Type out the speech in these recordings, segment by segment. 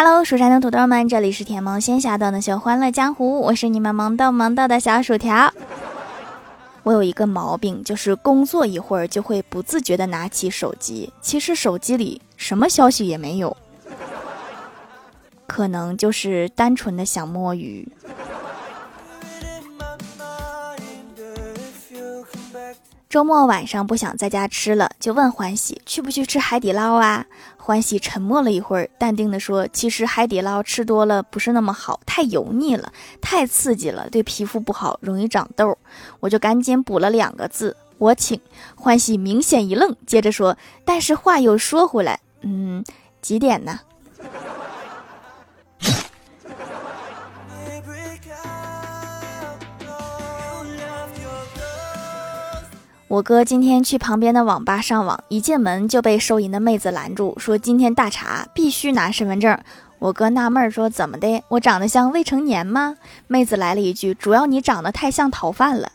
Hello，蜀山的土豆们，这里是甜萌仙侠段的秀欢乐江湖，我是你们萌逗萌逗的小薯条。我有一个毛病，就是工作一会儿就会不自觉的拿起手机，其实手机里什么消息也没有，可能就是单纯的想摸鱼。周末晚上不想在家吃了，就问欢喜去不去吃海底捞啊？欢喜沉默了一会儿，淡定的说：“其实海底捞吃多了不是那么好，太油腻了，太刺激了，对皮肤不好，容易长痘。”我就赶紧补了两个字：“我请。”欢喜明显一愣，接着说：“但是话又说回来，嗯，几点呢？”我哥今天去旁边的网吧上网，一进门就被收银的妹子拦住，说今天大查，必须拿身份证。我哥纳闷说：“怎么的？我长得像未成年吗？”妹子来了一句：“主要你长得太像逃犯了。”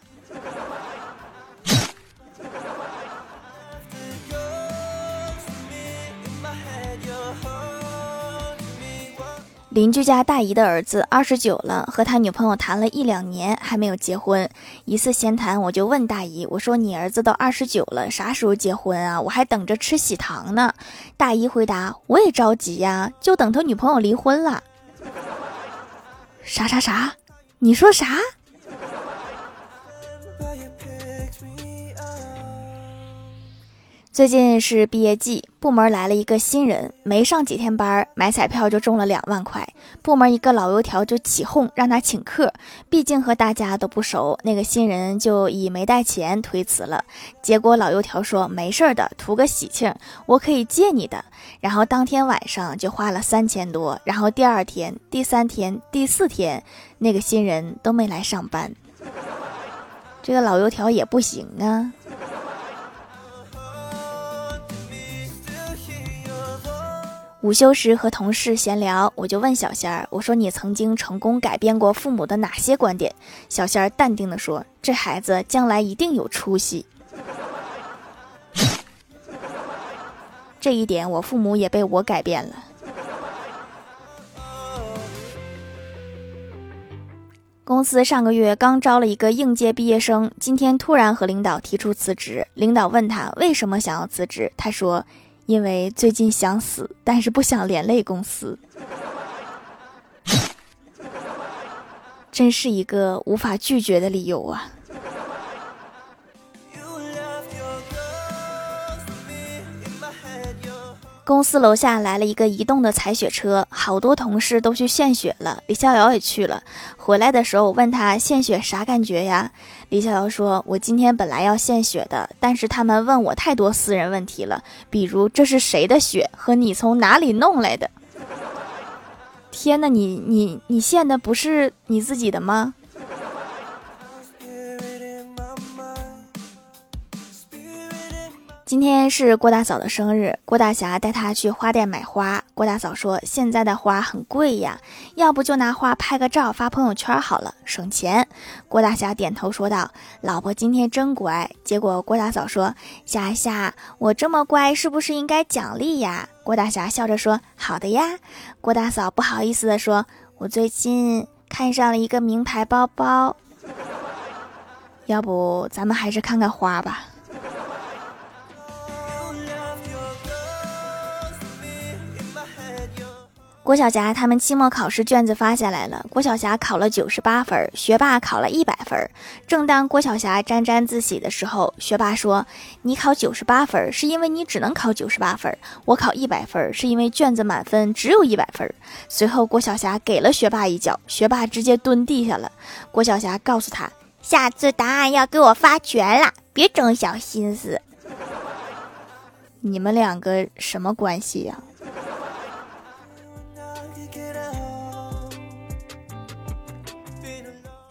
邻居家大姨的儿子二十九了，和他女朋友谈了一两年还没有结婚。一次闲谈，我就问大姨：“我说你儿子都二十九了，啥时候结婚啊？我还等着吃喜糖呢。”大姨回答：“我也着急呀，就等他女朋友离婚了。”啥啥啥？你说啥？最近是毕业季，部门来了一个新人，没上几天班，买彩票就中了两万块。部门一个老油条就起哄让他请客，毕竟和大家都不熟，那个新人就以没带钱推辞了。结果老油条说没事的，图个喜庆，我可以借你的。然后当天晚上就花了三千多，然后第二天、第三天、第四天，那个新人都没来上班。这个老油条也不行啊。午休时和同事闲聊，我就问小仙儿：“我说你曾经成功改变过父母的哪些观点？”小仙儿淡定地说：“这孩子将来一定有出息。”这一点，我父母也被我改变了。公司上个月刚招了一个应届毕业生，今天突然和领导提出辞职。领导问他为什么想要辞职，他说。因为最近想死，但是不想连累公司，真是一个无法拒绝的理由啊。公司楼下来了一个移动的采血车，好多同事都去献血了，李逍遥也去了。回来的时候，我问他献血啥感觉呀？李逍遥说：“我今天本来要献血的，但是他们问我太多私人问题了，比如这是谁的血和你从哪里弄来的。”天哪，你你你献的不是你自己的吗？今天是郭大嫂的生日，郭大侠带她去花店买花。郭大嫂说：“现在的花很贵呀，要不就拿花拍个照发朋友圈好了，省钱。”郭大侠点头说道：“老婆今天真乖。”结果郭大嫂说：“霞霞，我这么乖，是不是应该奖励呀？”郭大侠笑着说：“好的呀。”郭大嫂不好意思地说：“我最近看上了一个名牌包包，要不咱们还是看看花吧。”郭晓霞他们期末考试卷子发下来了，郭晓霞考了九十八分，学霸考了一百分。正当郭晓霞沾沾自喜的时候，学霸说：“你考九十八分是因为你只能考九十八分，我考一百分是因为卷子满分只有一百分。”随后，郭晓霞给了学霸一脚，学霸直接蹲地下了。郭晓霞告诉他：“下次答案要给我发全了，别整小心思。” 你们两个什么关系呀？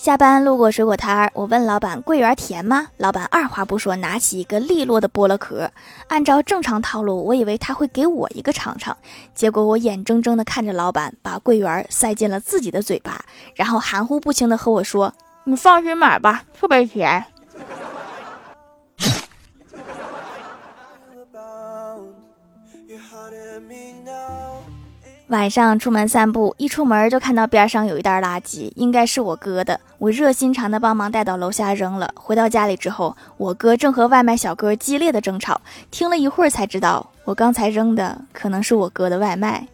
下班路过水果摊儿，我问老板：“桂圆甜吗？”老板二话不说，拿起一个利落的剥了壳。按照正常套路，我以为他会给我一个尝尝，结果我眼睁睁的看着老板把桂圆塞进了自己的嘴巴，然后含糊不清的和我说：“你放心买吧，特别甜。”晚上出门散步，一出门就看到边上有一袋垃圾，应该是我哥的。我热心肠的帮忙带到楼下扔了。回到家里之后，我哥正和外卖小哥激烈的争吵。听了一会儿才知道，我刚才扔的可能是我哥的外卖。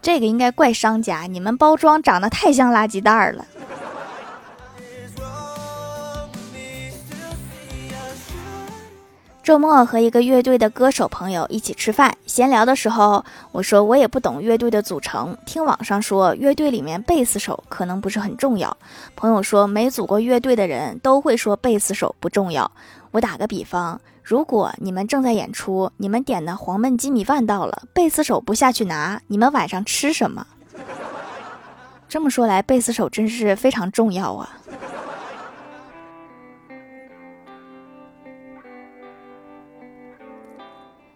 这个应该怪商家，你们包装长得太像垃圾袋了。周末和一个乐队的歌手朋友一起吃饭，闲聊的时候，我说我也不懂乐队的组成，听网上说乐队里面贝斯手可能不是很重要。朋友说没组过乐队的人都会说贝斯手不重要。我打个比方，如果你们正在演出，你们点的黄焖鸡米饭到了，贝斯手不下去拿，你们晚上吃什么？这么说来，贝斯手真是非常重要啊。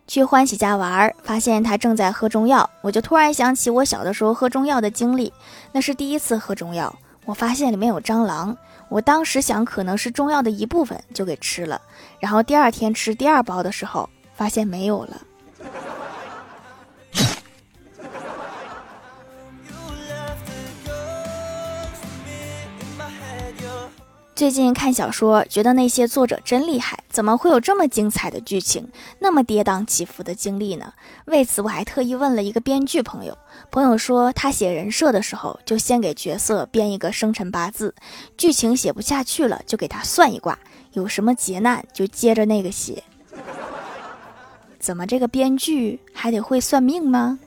去欢喜家玩，发现他正在喝中药，我就突然想起我小的时候喝中药的经历。那是第一次喝中药，我发现里面有蟑螂，我当时想可能是中药的一部分，就给吃了。然后第二天吃第二包的时候，发现没有了。最近看小说，觉得那些作者真厉害，怎么会有这么精彩的剧情，那么跌宕起伏的经历呢？为此，我还特意问了一个编剧朋友，朋友说他写人设的时候，就先给角色编一个生辰八字，剧情写不下去了，就给他算一卦，有什么劫难就接着那个写。怎么这个编剧还得会算命吗？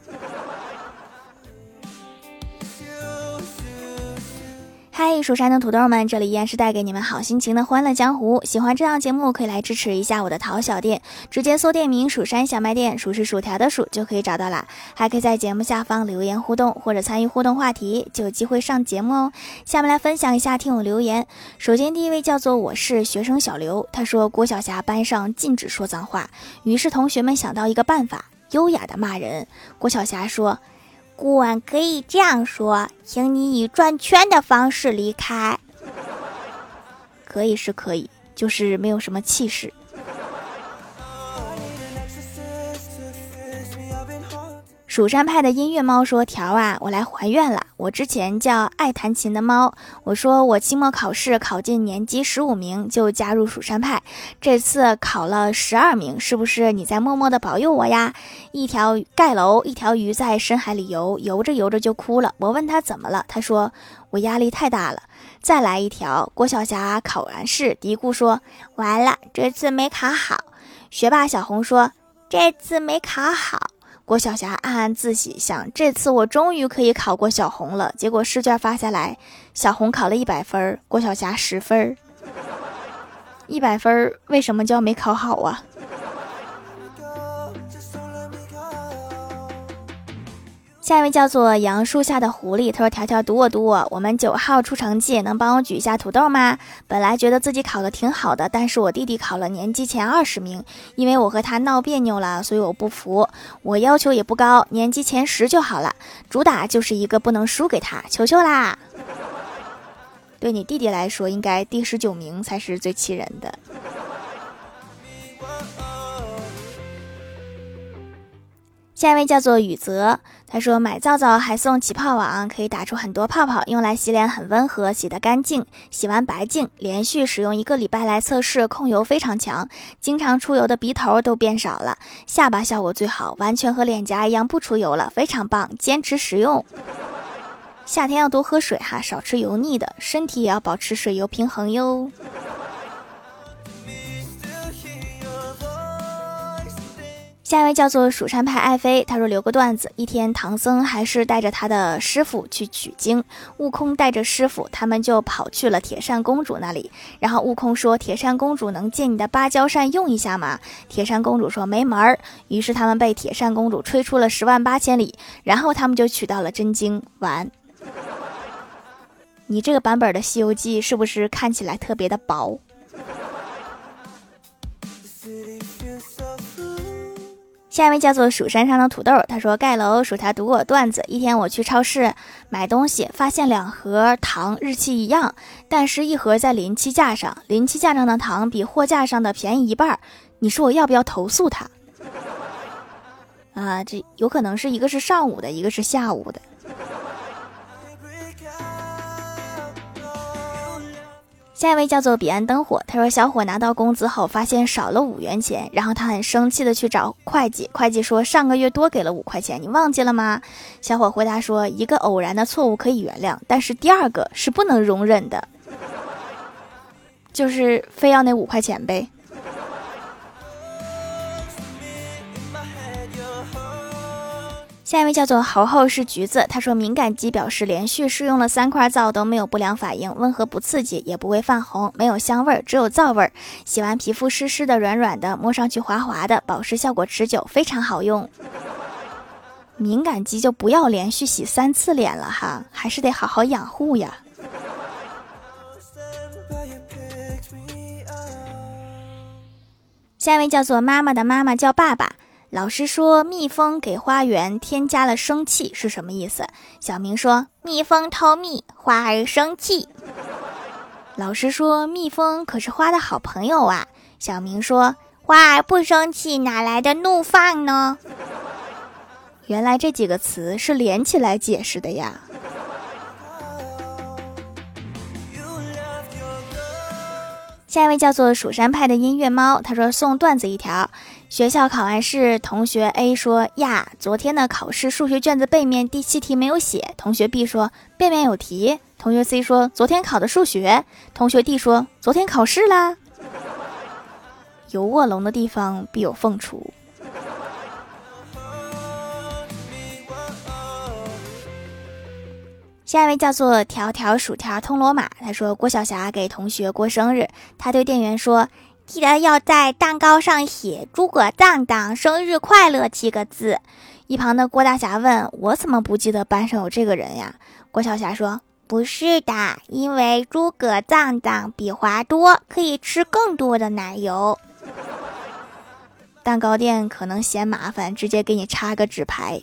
嗨，蜀山的土豆们，这里依然是带给你们好心情的欢乐江湖。喜欢这档节目，可以来支持一下我的淘小店，直接搜店名“蜀山小卖店”，数是薯条的数就可以找到啦。还可以在节目下方留言互动，或者参与互动话题，就有机会上节目哦。下面来分享一下听友留言。首先第一位叫做我是学生小刘，他说郭晓霞班上禁止说脏话，于是同学们想到一个办法，优雅的骂人。郭晓霞说。顾问可以这样说，请你以转圈的方式离开。可以是可以，就是没有什么气势。蜀山派的音乐猫说：“条啊，我来还愿了。我之前叫爱弹琴的猫，我说我期末考试考进年级十五名就加入蜀山派，这次考了十二名，是不是你在默默的保佑我呀？”一条盖楼，一条鱼在深海里游，游着游着就哭了。我问他怎么了，他说我压力太大了。再来一条，郭晓霞考完试嘀咕说：“完了，这次没考好。”学霸小红说：“这次没考好。”郭晓霞暗暗自喜，想这次我终于可以考过小红了。结果试卷发下来，小红考了一百分，郭晓霞十分。一百分为什么叫没考好啊？下一位叫做杨树下的狐狸，他说：“条条读我读我，我们九号出成绩，能帮我举一下土豆吗？本来觉得自己考的挺好的，但是我弟弟考了年级前二十名，因为我和他闹别扭了，所以我不服。我要求也不高，年级前十就好了，主打就是一个不能输给他，求求啦！对你弟弟来说，应该第十九名才是最气人的。”下一位叫做雨泽，他说买皂皂还送起泡网，可以打出很多泡泡，用来洗脸很温和，洗得干净，洗完白净。连续使用一个礼拜来测试，控油非常强，经常出油的鼻头都变少了，下巴效果最好，完全和脸颊一样不出油了，非常棒，坚持使用。夏天要多喝水哈，少吃油腻的，身体也要保持水油平衡哟。下一位叫做蜀山派爱妃，他说留个段子：一天，唐僧还是带着他的师傅去取经，悟空带着师傅，他们就跑去了铁扇公主那里。然后悟空说：“铁扇公主能借你的芭蕉扇用一下吗？”铁扇公主说：“没门儿。”于是他们被铁扇公主吹出了十万八千里，然后他们就取到了真经。完。你这个版本的《西游记》是不是看起来特别的薄？下一位叫做蜀山上的土豆，他说盖楼薯条读我段子。一天我去超市买东西，发现两盒糖日期一样，但是一盒在临期架上，临期架上的糖比货架上的便宜一半。你说我要不要投诉他？啊，这有可能是一个是上午的，一个是下午的。下一位叫做彼岸灯火，他说小伙拿到工资后发现少了五元钱，然后他很生气的去找会计，会计说上个月多给了五块钱，你忘记了吗？小伙回答说一个偶然的错误可以原谅，但是第二个是不能容忍的，就是非要那五块钱呗。下一位叫做猴猴是橘子，他说敏感肌表示连续试用了三块皂都没有不良反应，温和不刺激，也不会泛红，没有香味儿，只有皂味儿。洗完皮肤湿湿的、软软的，摸上去滑滑的，保湿效果持久，非常好用。敏感肌就不要连续洗三次脸了哈，还是得好好养护呀。下一位叫做妈妈的妈妈叫爸爸。老师说：“蜜蜂给花园添加了生气是什么意思？”小明说：“蜜蜂偷蜜，花儿生气。”老师说：“蜜蜂可是花的好朋友啊。”小明说：“花儿不生气，哪来的怒放呢？”原来这几个词是连起来解释的呀。下一位叫做蜀山派的音乐猫，他说送段子一条：学校考完试，同学 A 说呀，昨天的考试数学卷子背面第七题没有写。同学 B 说背面有题。同学 C 说昨天考的数学。同学 D 说昨天考试啦。有卧龙的地方必有凤雏。下一位叫做条条薯条通罗马，他说郭晓霞给同学过生日，他对店员说：“记得要在蛋糕上写‘诸葛荡荡生日快乐’七个字。”一旁的郭大侠问我怎么不记得班上有这个人呀？郭晓霞说：“不是的，因为诸葛荡荡比华多，可以吃更多的奶油。蛋糕店可能嫌麻烦，直接给你插个纸牌。”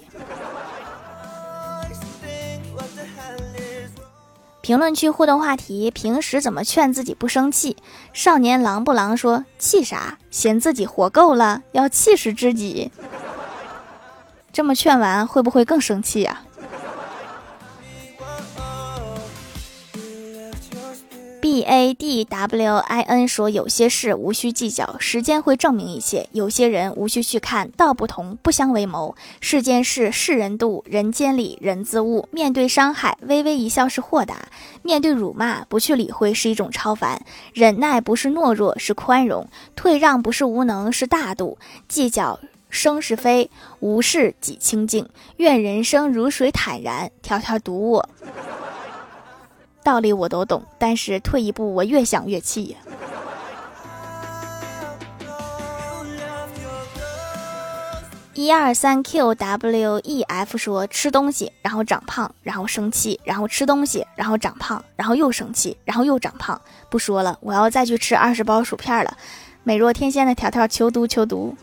评论区互动话题：平时怎么劝自己不生气？少年狼不狼说：“气啥？嫌自己活够了，要气死自己。”这么劝完，会不会更生气呀？B A D W I N 说：“有些事无需计较，时间会证明一切；有些人无需去看，道不同不相为谋。世间事，世人度；人间理，人自悟。面对伤害，微微一笑是豁达；面对辱骂，不去理会是一种超凡。忍耐不是懦弱，是宽容；退让不是无能，是大度。计较生是非，无事己清净。愿人生如水坦然。条条读我。”道理我都懂，但是退一步，我越想越气。一二三 Q W E F 说吃东西，然后长胖，然后生气，然后吃东西，然后长胖，然后又生气，然后又长胖。不说了，我要再去吃二十包薯片了。美若天仙的条条求读求读。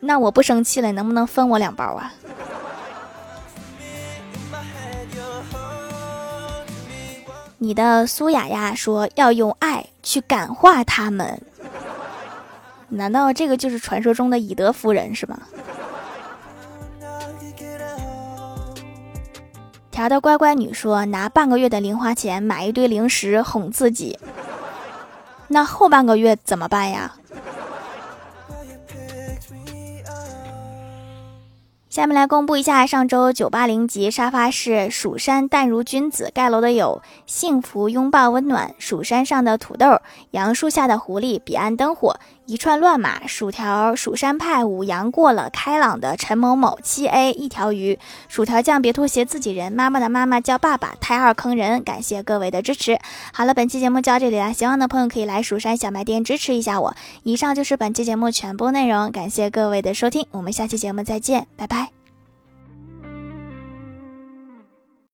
那我不生气了，能不能分我两包啊？你的苏雅雅说要用爱去感化他们，难道这个就是传说中的以德服人是吗？条的乖乖女说拿半个月的零花钱买一堆零食哄自己，那后半个月怎么办呀？下面来公布一下上周九八零级沙发是蜀山淡如君子盖楼的有幸福拥抱温暖蜀山上的土豆杨树下的狐狸彼岸灯火一串乱码薯条蜀山派五羊过了开朗的陈某某七 A 一条鱼。薯条酱别拖鞋自己人妈妈的妈妈叫爸爸胎二坑人感谢各位的支持。好了本期节目就到这里了喜欢的朋友可以来蜀山小卖店支持一下我。以上就是本期节目全部内容感谢各位的收听我们下期节目再见拜拜。